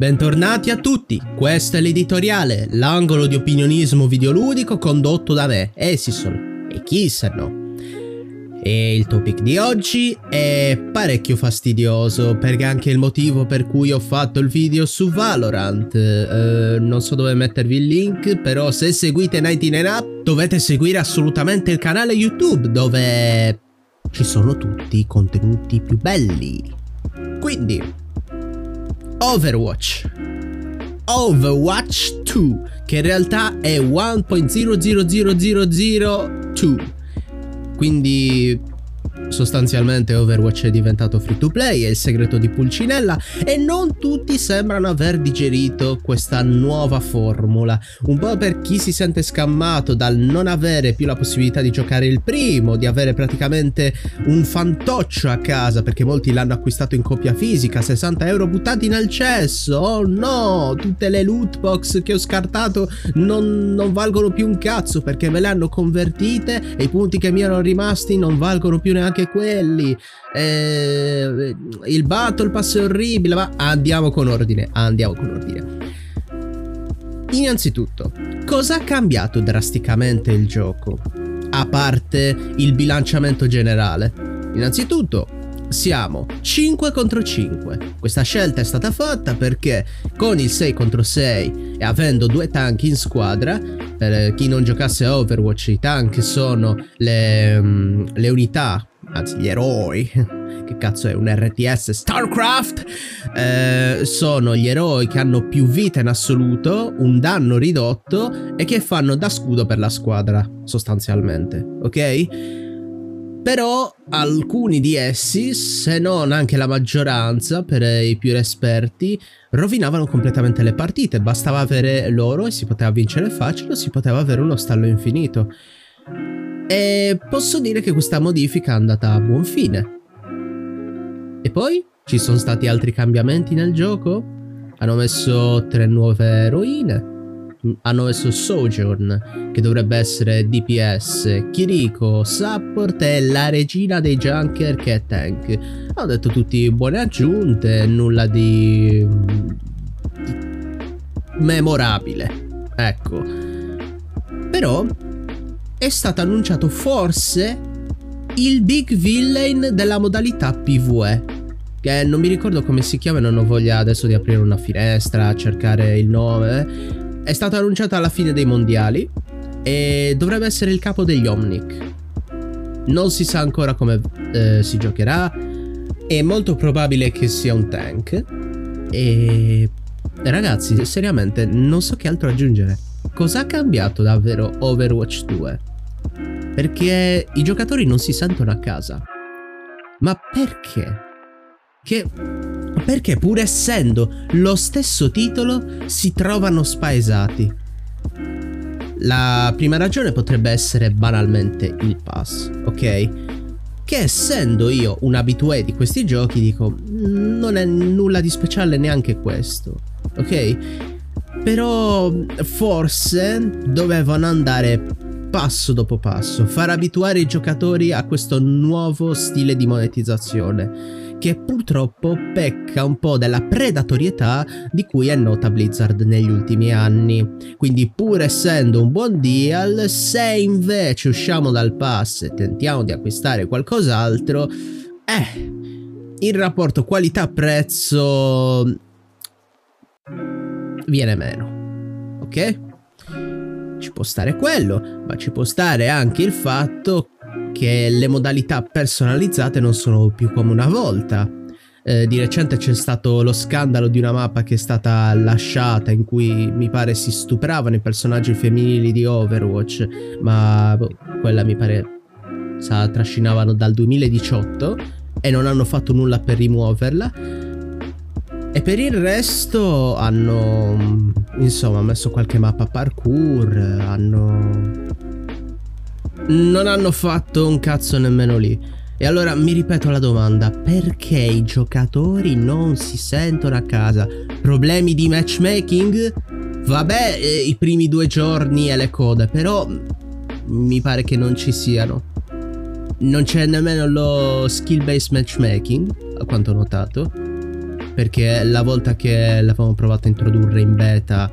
Bentornati a tutti, questo è l'editoriale, l'angolo di opinionismo videoludico condotto da me, Esison, e chi se no. E il topic di oggi è parecchio fastidioso perché anche il motivo per cui ho fatto il video su Valorant. Uh, non so dove mettervi il link, però se seguite 99 Up dovete seguire assolutamente il canale YouTube dove ci sono tutti i contenuti più belli. Quindi, Overwatch. Overwatch 2, che in realtà è 1.00002. Quindi Sostanzialmente Overwatch è diventato free to play, è il segreto di Pulcinella e non tutti sembrano aver digerito questa nuova formula. Un po' per chi si sente scammato dal non avere più la possibilità di giocare il primo, di avere praticamente un fantoccio a casa perché molti l'hanno acquistato in copia fisica, 60 euro buttati nel cesso, oh no, tutte le loot box che ho scartato non, non valgono più un cazzo perché me le hanno convertite e i punti che mi erano rimasti non valgono più neanche anche quelli. Eh, il battle pass è orribile, ma andiamo con ordine, andiamo con ordine. Innanzitutto, cosa ha cambiato drasticamente il gioco? A parte il bilanciamento generale. Innanzitutto, siamo 5 contro 5. Questa scelta è stata fatta perché con il 6 contro 6 e avendo due tank in squadra, per chi non giocasse a Overwatch, i tank sono le, um, le unità anzi gli eroi, che cazzo è un RTS StarCraft, eh, sono gli eroi che hanno più vita in assoluto, un danno ridotto e che fanno da scudo per la squadra, sostanzialmente, ok? Però alcuni di essi, se non anche la maggioranza, per i più esperti, rovinavano completamente le partite. Bastava avere loro e si poteva vincere facile o si poteva avere uno stallo infinito. E posso dire che questa modifica è andata a buon fine. E poi ci sono stati altri cambiamenti nel gioco? Hanno messo tre nuove eroine. Hanno messo Sojourn, che dovrebbe essere DPS, Kiriko, Support e la regina dei Junker che è Tank. Hanno detto tutti buone aggiunte, nulla di... di memorabile. Ecco. Però è stato annunciato forse il big villain della modalità PvE. Che non mi ricordo come si chiama, non ho voglia adesso di aprire una finestra, cercare il nome. È stato annunciato alla fine dei mondiali e dovrebbe essere il capo degli Omnic. Non si sa ancora come eh, si giocherà. È molto probabile che sia un tank. E ragazzi, seriamente, non so che altro aggiungere. Cosa ha cambiato davvero Overwatch 2? Perché i giocatori non si sentono a casa. Ma perché? Che... Perché pur essendo lo stesso titolo si trovano spaesati? La prima ragione potrebbe essere banalmente il pass, ok? Che essendo io un abitué di questi giochi dico non è nulla di speciale neanche questo, ok? Però forse dovevano andare passo dopo passo, far abituare i giocatori a questo nuovo stile di monetizzazione che purtroppo pecca un po' della predatorietà di cui è nota Blizzard negli ultimi anni. Quindi pur essendo un buon deal, se invece usciamo dal pass e tentiamo di acquistare qualcos'altro, eh, il rapporto qualità-prezzo viene meno. Ok? Ci può stare quello, ma ci può stare anche il fatto che le modalità personalizzate non sono più come una volta. Eh, di recente c'è stato lo scandalo di una mappa che è stata lasciata in cui mi pare si stupravano i personaggi femminili di Overwatch, ma boh, quella mi pare sa, trascinavano dal 2018 e non hanno fatto nulla per rimuoverla. E per il resto hanno insomma messo qualche mappa parkour, hanno... Non hanno fatto un cazzo nemmeno lì. E allora mi ripeto la domanda, perché i giocatori non si sentono a casa? Problemi di matchmaking? Vabbè, eh, i primi due giorni e le code, però mi pare che non ci siano. Non c'è nemmeno lo skill based matchmaking, a quanto ho notato. Perché la volta che l'avevamo provato a introdurre in beta,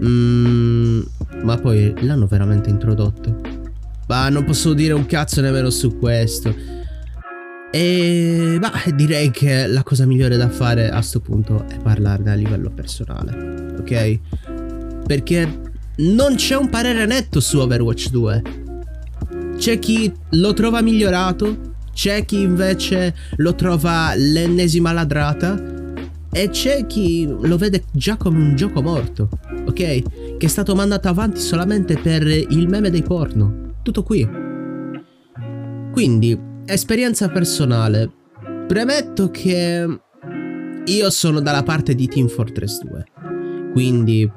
mm, ma poi l'hanno veramente introdotto. Ma non posso dire un cazzo nemmeno su questo. E bah, direi che la cosa migliore da fare a sto punto è parlarne a livello personale, ok? Perché non c'è un parere netto su Overwatch 2. C'è chi lo trova migliorato, c'è chi invece lo trova l'ennesima ladrata e c'è chi lo vede già come un gioco morto, ok? Che è stato mandato avanti solamente per il meme dei porno. Tutto qui. Quindi, esperienza personale. Premetto che io sono dalla parte di Team Fortress 2. Quindi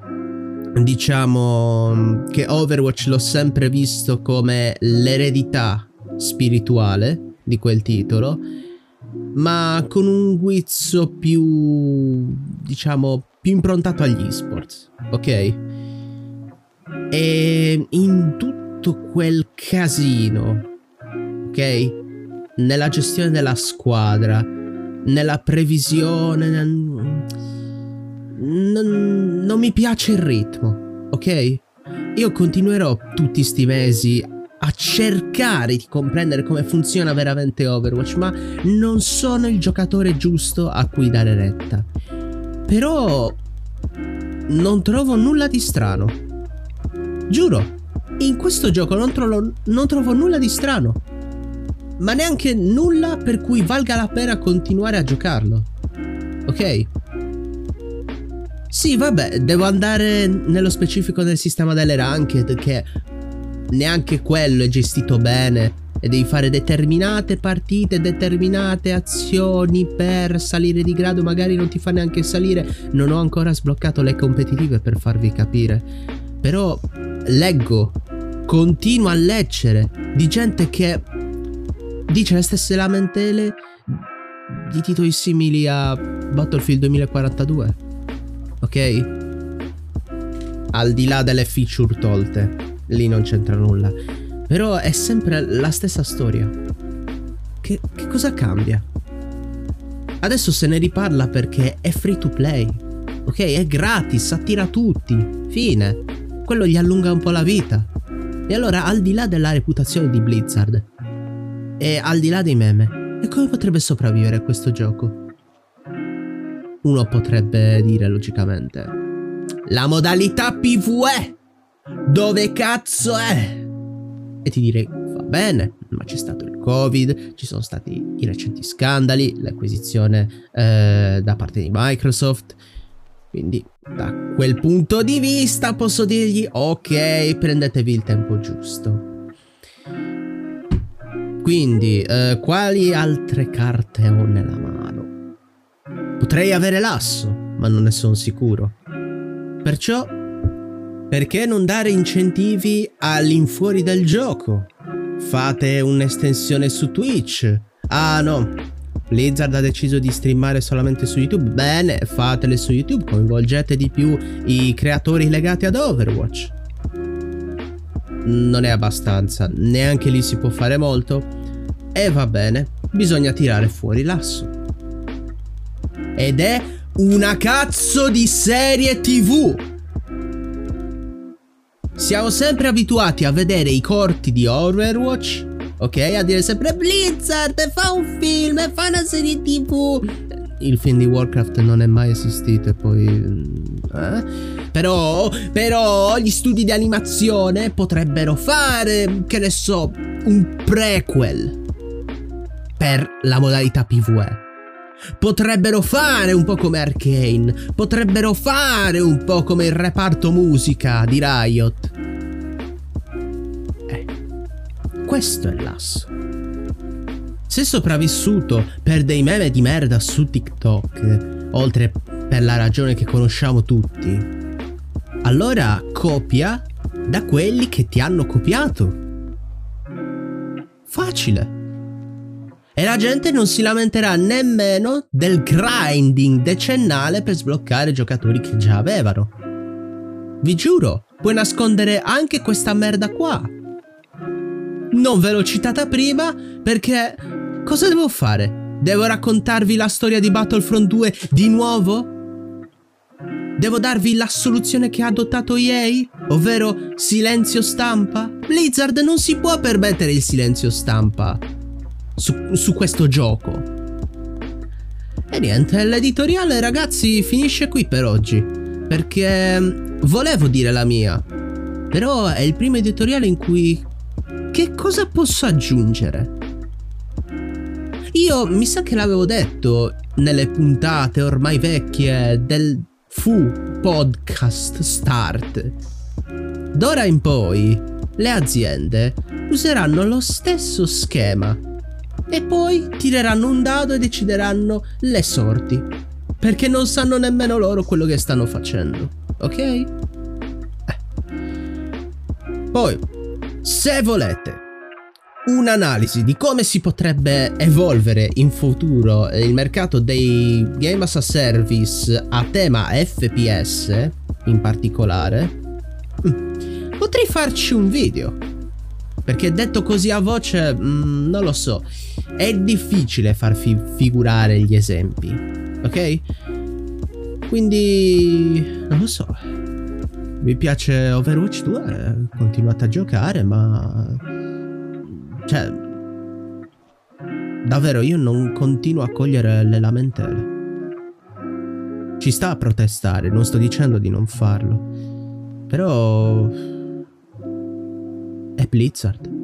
diciamo che Overwatch l'ho sempre visto come l'eredità spirituale di quel titolo, ma con un guizzo più, diciamo, più improntato agli esports, ok? E in tutto quel casino, ok? Nella gestione della squadra, nella previsione, non, non mi piace il ritmo, ok? Io continuerò tutti sti mesi a cercare di comprendere come funziona veramente Overwatch, ma non sono il giocatore giusto a cui dare retta. Però non trovo nulla di strano. Giuro, in questo gioco non trovo, non trovo nulla di strano. Ma neanche nulla per cui valga la pena continuare a giocarlo. Ok? Sì, vabbè, devo andare nello specifico del sistema delle ranked che neanche quello è gestito bene e devi fare determinate partite, determinate azioni per salire di grado, magari non ti fa neanche salire. Non ho ancora sbloccato le competitive per farvi capire. Però leggo, continuo a leggere di gente che dice le stesse lamentele di titoli simili a Battlefield 2042. Ok? Al di là delle feature tolte lì non c'entra nulla. Però è sempre la stessa storia. Che, che cosa cambia? Adesso se ne riparla perché è free to play. Ok, è gratis, attira tutti. Fine. Quello gli allunga un po' la vita. E allora, al di là della reputazione di Blizzard e al di là dei meme, e come potrebbe sopravvivere questo gioco? Uno potrebbe dire logicamente la modalità PvE dove cazzo è? E ti direi, va bene, ma c'è stato il Covid, ci sono stati i recenti scandali, l'acquisizione eh, da parte di Microsoft. Quindi da quel punto di vista posso dirgli, ok, prendetevi il tempo giusto. Quindi, eh, quali altre carte ho nella mano? Potrei avere l'asso, ma non ne sono sicuro. Perciò perché non dare incentivi all'infuori del gioco? Fate un'estensione su Twitch. Ah no, Blizzard ha deciso di streamare solamente su YouTube. Bene, fatele su YouTube, coinvolgete di più i creatori legati ad Overwatch. Non è abbastanza, neanche lì si può fare molto. E va bene, bisogna tirare fuori l'asso. Ed è una cazzo di serie TV! Siamo sempre abituati a vedere i corti di Overwatch, ok? A dire sempre Blizzard fa un film, fa una serie tv. Il film di Warcraft non è mai esistito e poi... Eh? Però, però gli studi di animazione potrebbero fare, che ne so, un prequel per la modalità PvE. Potrebbero fare un po' come Arkane. Potrebbero fare un po' come il reparto musica di Riot. Eh, questo è l'asso. Se sopravvissuto per dei meme di merda su TikTok, oltre per la ragione che conosciamo tutti, allora copia da quelli che ti hanno copiato. Facile. E la gente non si lamenterà nemmeno del grinding decennale per sbloccare giocatori che già avevano. Vi giuro, puoi nascondere anche questa merda qua. Non ve l'ho citata prima perché cosa devo fare? Devo raccontarvi la storia di Battlefront 2 di nuovo? Devo darvi la soluzione che ha adottato EA? Ovvero silenzio stampa? Blizzard non si può permettere il silenzio stampa su, su questo gioco. E niente, l'editoriale ragazzi finisce qui per oggi. Perché mm, volevo dire la mia. Però è il primo editoriale in cui... Che cosa posso aggiungere? Io mi sa che l'avevo detto nelle puntate ormai vecchie del fu podcast start. D'ora in poi le aziende useranno lo stesso schema e poi tireranno un dado e decideranno le sorti. Perché non sanno nemmeno loro quello che stanno facendo. Ok? Eh. Poi, se volete un'analisi di come si potrebbe evolvere in futuro il mercato dei game as a service a tema FPS in particolare, mm, potrei farci un video. Perché detto così a voce, mm, non lo so, è difficile far fi figurare gli esempi, ok? Quindi, non lo so. Mi piace Overwatch 2, continuate a giocare, ma cioè, davvero io non continuo a cogliere le lamentele. Ci sta a protestare, non sto dicendo di non farlo. Però... È Blizzard.